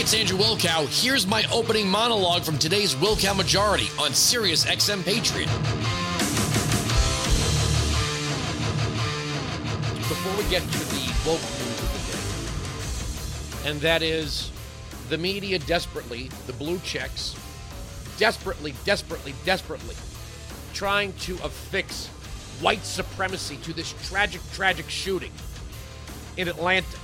it's Andrew Wilkow. Here's my opening monologue from today's Wilkow Majority on Sirius XM Patriot. Before we get to the woke news of the day, and that is the media desperately, the blue checks, desperately, desperately, desperately trying to affix white supremacy to this tragic, tragic shooting in Atlanta.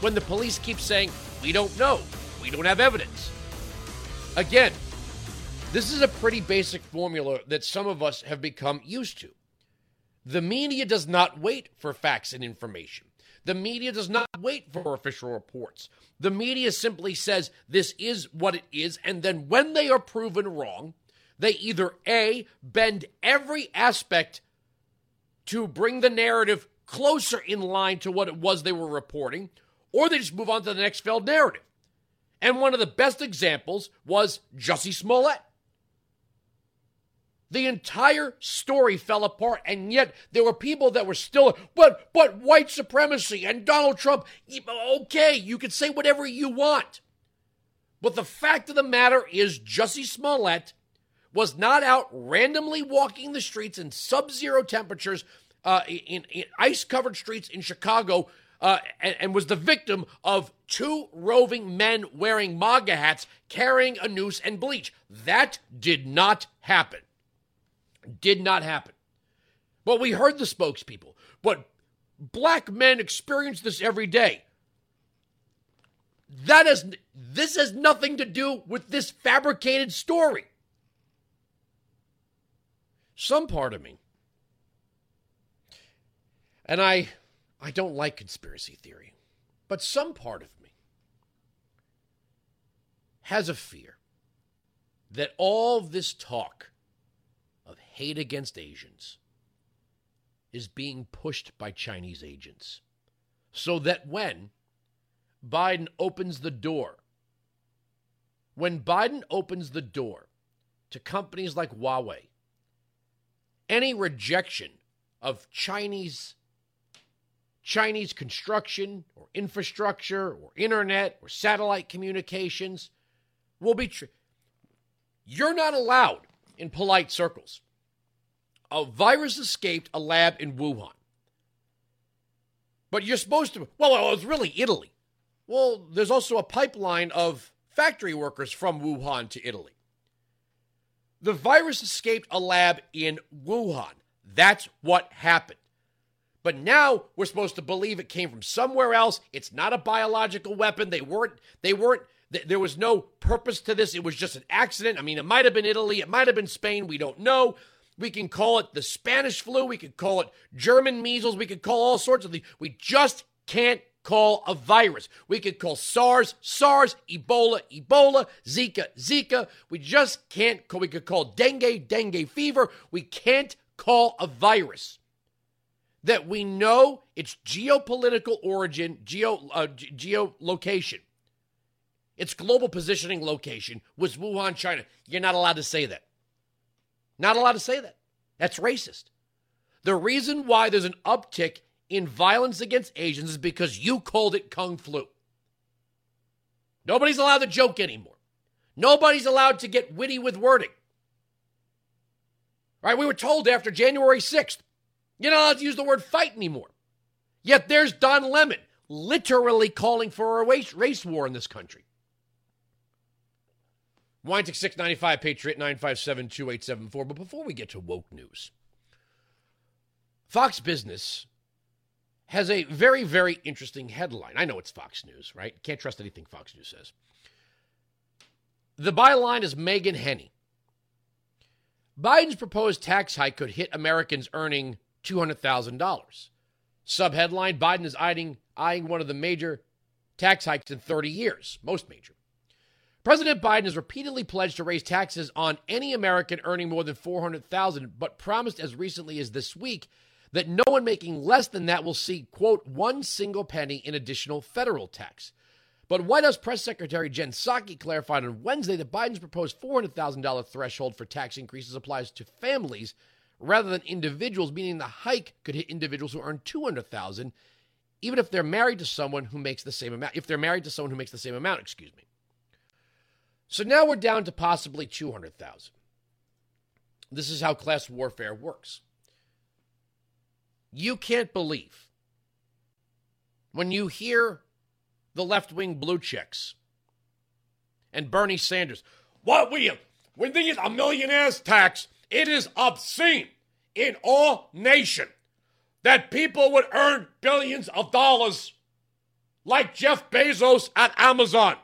When the police keep saying, we don't know, we don't have evidence. Again, this is a pretty basic formula that some of us have become used to. The media does not wait for facts and information. The media does not wait for official reports. The media simply says this is what it is, and then when they are proven wrong, they either A, bend every aspect to bring the narrative closer in line to what it was they were reporting, or they just move on to the next failed narrative. And one of the best examples was Jussie Smollett. The entire story fell apart, and yet there were people that were still, but but white supremacy and Donald Trump. Okay, you can say whatever you want, but the fact of the matter is, Jussie Smollett was not out randomly walking the streets in sub-zero temperatures, uh, in, in ice-covered streets in Chicago, uh, and, and was the victim of two roving men wearing MAGA hats, carrying a noose and bleach. That did not happen. Did not happen. But we heard the spokespeople. But black men experience this every day. That is this has nothing to do with this fabricated story. Some part of me and I I don't like conspiracy theory, but some part of me has a fear that all this talk of hate against Asians is being pushed by Chinese agents. So that when Biden opens the door, when Biden opens the door to companies like Huawei, any rejection of Chinese Chinese construction or infrastructure or internet or satellite communications will be true. You're not allowed in polite circles. A virus escaped a lab in Wuhan. But you're supposed to, well, it was really Italy. Well, there's also a pipeline of factory workers from Wuhan to Italy. The virus escaped a lab in Wuhan. That's what happened. But now we're supposed to believe it came from somewhere else. It's not a biological weapon. They weren't, they weren't, there was no purpose to this. It was just an accident. I mean, it might have been Italy, it might have been Spain. We don't know. We can call it the Spanish flu. We could call it German measles. We could call all sorts of things. We just can't call a virus. We could call SARS, SARS, Ebola, Ebola, Zika, Zika. We just can't call, we could call dengue, dengue fever. We can't call a virus that we know its geopolitical origin, geo uh, geolocation, its global positioning location was Wuhan, China. You're not allowed to say that. Not allowed to say that. That's racist. The reason why there's an uptick in violence against Asians is because you called it Kung Flu. Nobody's allowed to joke anymore. Nobody's allowed to get witty with wording. Right? we were told after January 6th you're not allowed to use the word fight anymore. Yet there's Don Lemon literally calling for a race, race war in this country. Weintick 695 Patriot 957 2874. But before we get to woke news, Fox Business has a very, very interesting headline. I know it's Fox News, right? Can't trust anything Fox News says. The byline is Megan Henney. Biden's proposed tax hike could hit Americans earning $200,000. Subheadline Biden is eyeing, eyeing one of the major tax hikes in 30 years, most major. President Biden has repeatedly pledged to raise taxes on any American earning more than 400,000, but promised as recently as this week that no one making less than that will see quote one single penny in additional federal tax. But White House press secretary Jen Psaki clarified on Wednesday that Biden's proposed $400,000 threshold for tax increases applies to families rather than individuals, meaning the hike could hit individuals who earn 200,000 even if they're married to someone who makes the same amount. If they're married to someone who makes the same amount, excuse me. So now we're down to possibly 200,000. This is how class warfare works. You can't believe when you hear the left wing blue checks and Bernie Sanders. What we when they get a millionaire's tax, it is obscene in all nation that people would earn billions of dollars like Jeff Bezos at Amazon.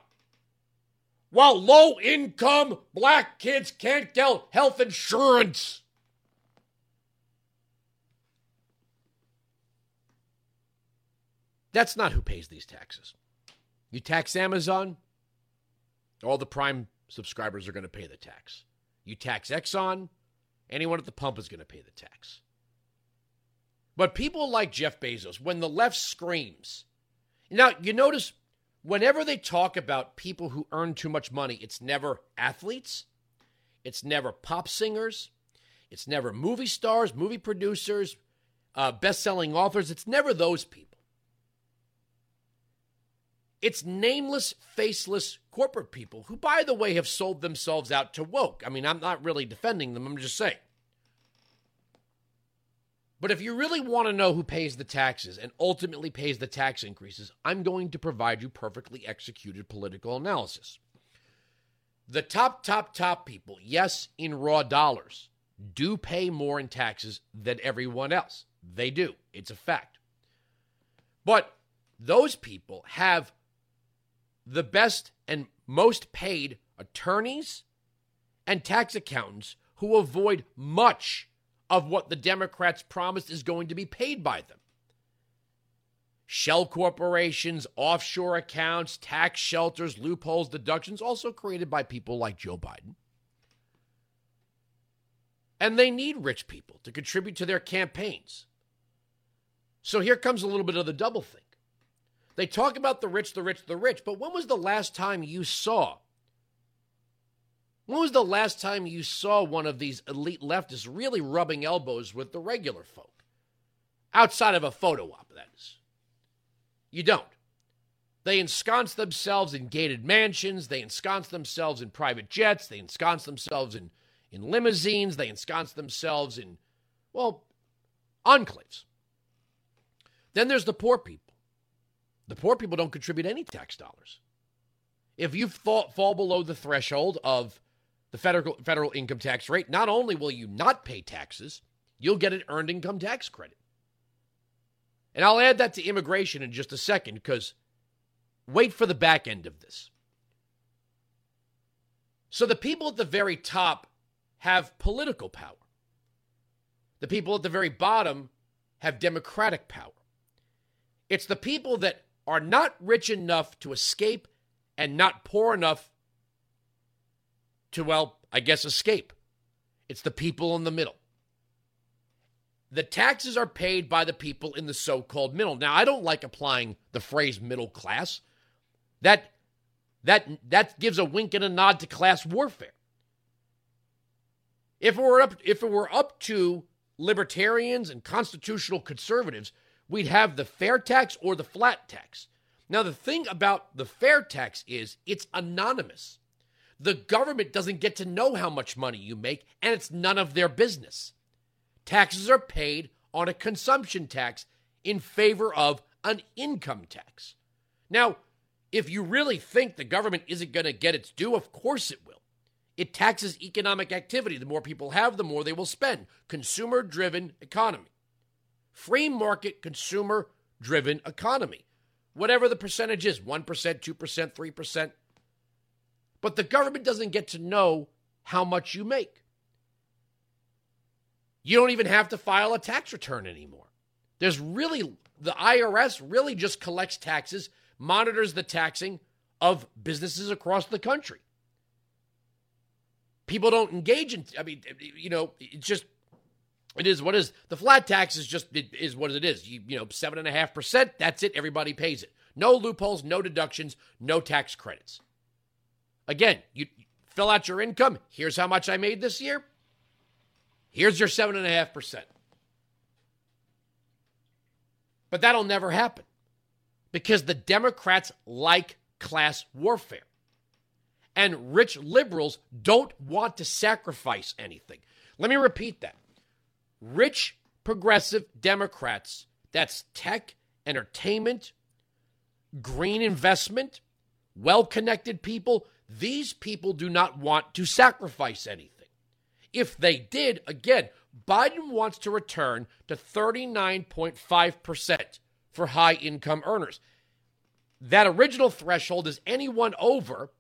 While low income black kids can't get health insurance. That's not who pays these taxes. You tax Amazon, all the Prime subscribers are going to pay the tax. You tax Exxon, anyone at the pump is going to pay the tax. But people like Jeff Bezos, when the left screams, now you notice whenever they talk about people who earn too much money, it's never athletes, it's never pop singers, it's never movie stars, movie producers, uh, best selling authors, it's never those people. It's nameless, faceless corporate people who, by the way, have sold themselves out to woke. I mean, I'm not really defending them, I'm just saying. But if you really want to know who pays the taxes and ultimately pays the tax increases, I'm going to provide you perfectly executed political analysis. The top, top, top people, yes, in raw dollars, do pay more in taxes than everyone else. They do. It's a fact. But those people have the best and most paid attorneys and tax accountants who avoid much of what the Democrats promised is going to be paid by them. Shell corporations, offshore accounts, tax shelters, loopholes, deductions, also created by people like Joe Biden. And they need rich people to contribute to their campaigns. So here comes a little bit of the double thing. They talk about the rich, the rich, the rich, but when was the last time you saw? When was the last time you saw one of these elite leftists really rubbing elbows with the regular folk? Outside of a photo op, that is. You don't. They ensconce themselves in gated mansions. They ensconce themselves in private jets. They ensconce themselves in, in limousines. They ensconce themselves in, well, enclaves. Then there's the poor people. The poor people don't contribute any tax dollars. If you fall, fall below the threshold of the federal federal income tax rate, not only will you not pay taxes, you'll get an earned income tax credit. And I'll add that to immigration in just a second because wait for the back end of this. So the people at the very top have political power. The people at the very bottom have democratic power. It's the people that are not rich enough to escape and not poor enough to, well, I guess escape. It's the people in the middle. The taxes are paid by the people in the so called middle. Now, I don't like applying the phrase middle class. That, that, that gives a wink and a nod to class warfare. If it were up, if it were up to libertarians and constitutional conservatives, we'd have the fair tax or the flat tax. Now, the thing about the fair tax is it's anonymous. The government doesn't get to know how much money you make, and it's none of their business. Taxes are paid on a consumption tax in favor of an income tax. Now, if you really think the government isn't going to get its due, of course it will. It taxes economic activity. The more people have, the more they will spend. Consumer driven economy free market, consumer driven economy. Whatever the percentage is 1%, 2%, 3%. But the government doesn't get to know how much you make. You don't even have to file a tax return anymore. There's really, the IRS really just collects taxes, monitors the taxing of businesses across the country. People don't engage in, I mean, you know, it's just it is what is the flat tax is just it is what it is. You you know seven and a half percent. That's it. Everybody pays it. No loopholes, no deductions, no tax credits. Again, you fill out your income. Here's how much I made this year. Here's your seven and a half percent. But that'll never happen. because the Democrats like class warfare. And rich liberals don't want to sacrifice anything. Let me repeat that. Rich progressive Democrats, that's tech, entertainment, green investment, well connected people, these people do not want to sacrifice anything. If they did, again, Biden wants to return to 39.5% for high income earners. That original threshold is anyone over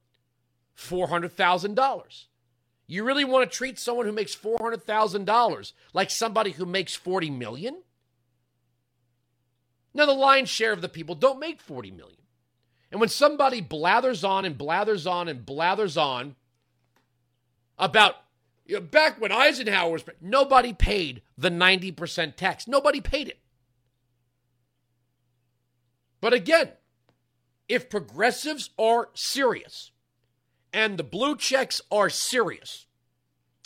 $400,000. You really want to treat someone who makes $400,000 like somebody who makes 40 million? Now the lion's share of the people don't make 40 million. And when somebody blathers on and blathers on and blathers on about you know, back when Eisenhower was, nobody paid the 90% tax. Nobody paid it. But again, if progressives are serious and the blue checks are serious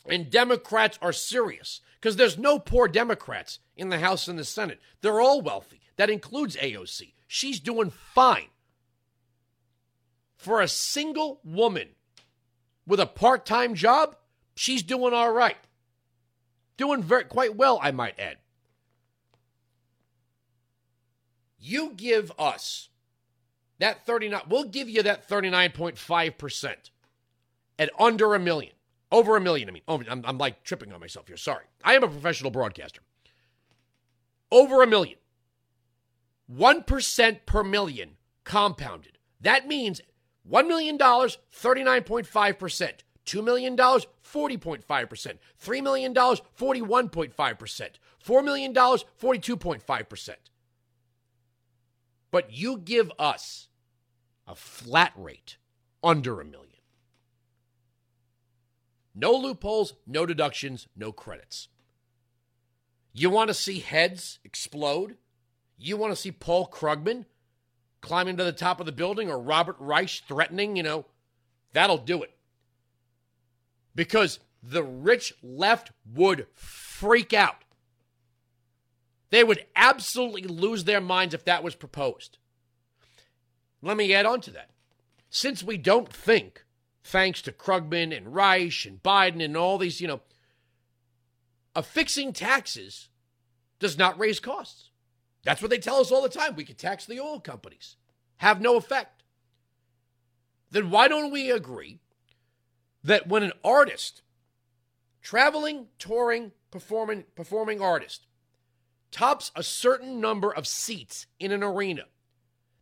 and Democrats are serious, because there's no poor Democrats in the House and the Senate, they're all wealthy. That includes AOC. She's doing fine. For a single woman with a part time job, she's doing all right. Doing very quite well, I might add. You give us that 39, we'll give you that 39.5% at under a million. Over a million, I mean. Oh, I'm, I'm like tripping on myself here. Sorry. I am a professional broadcaster. Over a million. 1% per million compounded. That means $1 million, 39.5%. $2 million, 40.5%. $3 million, 41.5%. $4 million, 42.5%. But you give us a flat rate under a million. No loopholes, no deductions, no credits. You want to see heads explode? You want to see Paul Krugman climbing to the top of the building or Robert Reich threatening, you know, that'll do it. Because the rich left would freak out. They would absolutely lose their minds if that was proposed. Let me add on to that. Since we don't think, thanks to Krugman and Reich and Biden and all these, you know, affixing taxes does not raise costs. That's what they tell us all the time. We can tax the oil companies, have no effect. Then why don't we agree that when an artist, traveling, touring, performing, performing artist, tops a certain number of seats in an arena,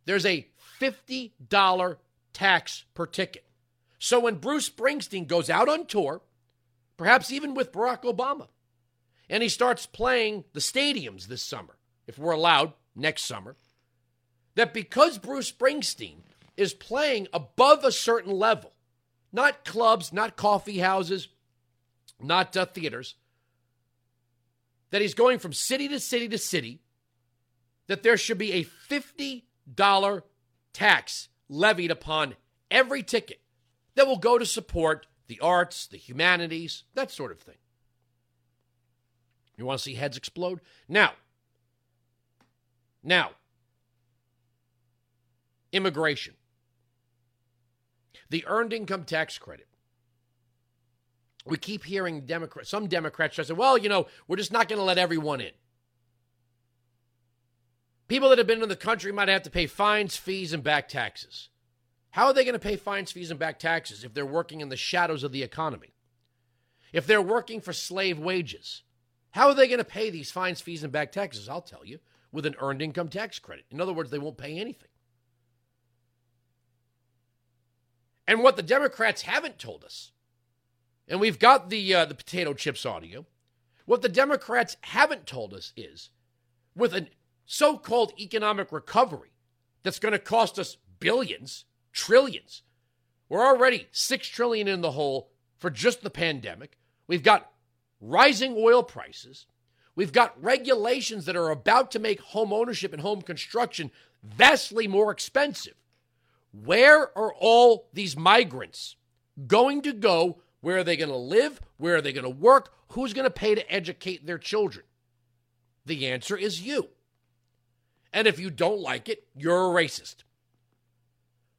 there's a $50 tax per ticket. So when Bruce Springsteen goes out on tour, perhaps even with Barack Obama, and he starts playing the stadiums this summer, if we're allowed next summer, that because Bruce Springsteen is playing above a certain level, not clubs, not coffee houses, not uh, theaters, that he's going from city to city to city, that there should be a $50 tax levied upon every ticket that will go to support the arts, the humanities, that sort of thing. You want to see heads explode? Now, now, immigration. The earned income tax credit. We keep hearing Democrats, some Democrats say, well, you know, we're just not going to let everyone in. People that have been in the country might have to pay fines, fees, and back taxes. How are they going to pay fines, fees, and back taxes if they're working in the shadows of the economy? If they're working for slave wages? How are they going to pay these fines, fees, and back taxes? I'll tell you with an earned income tax credit. In other words, they won't pay anything. And what the Democrats haven't told us, and we've got the uh, the potato chips audio, what the Democrats haven't told us is, with a so-called economic recovery that's going to cost us billions, trillions. We're already six trillion in the hole for just the pandemic. We've got rising oil prices. We've got regulations that are about to make home ownership and home construction vastly more expensive. Where are all these migrants going to go? Where are they going to live? Where are they going to work? Who's going to pay to educate their children? The answer is you. And if you don't like it, you're a racist.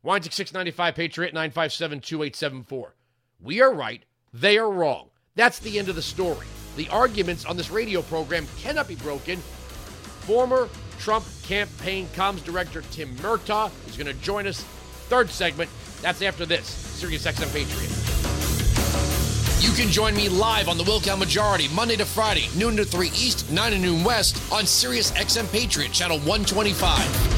Weinzig 695 Patriot 957 2874. We are right. They are wrong. That's the end of the story. The arguments on this radio program cannot be broken. Former Trump campaign comms director Tim Murtaugh is going to join us. Third segment. That's after this. Sirius XM Patriot. You can join me live on the Wilkow Majority Monday to Friday, noon to 3 East, 9 to noon West on Sirius XM Patriot, channel 125.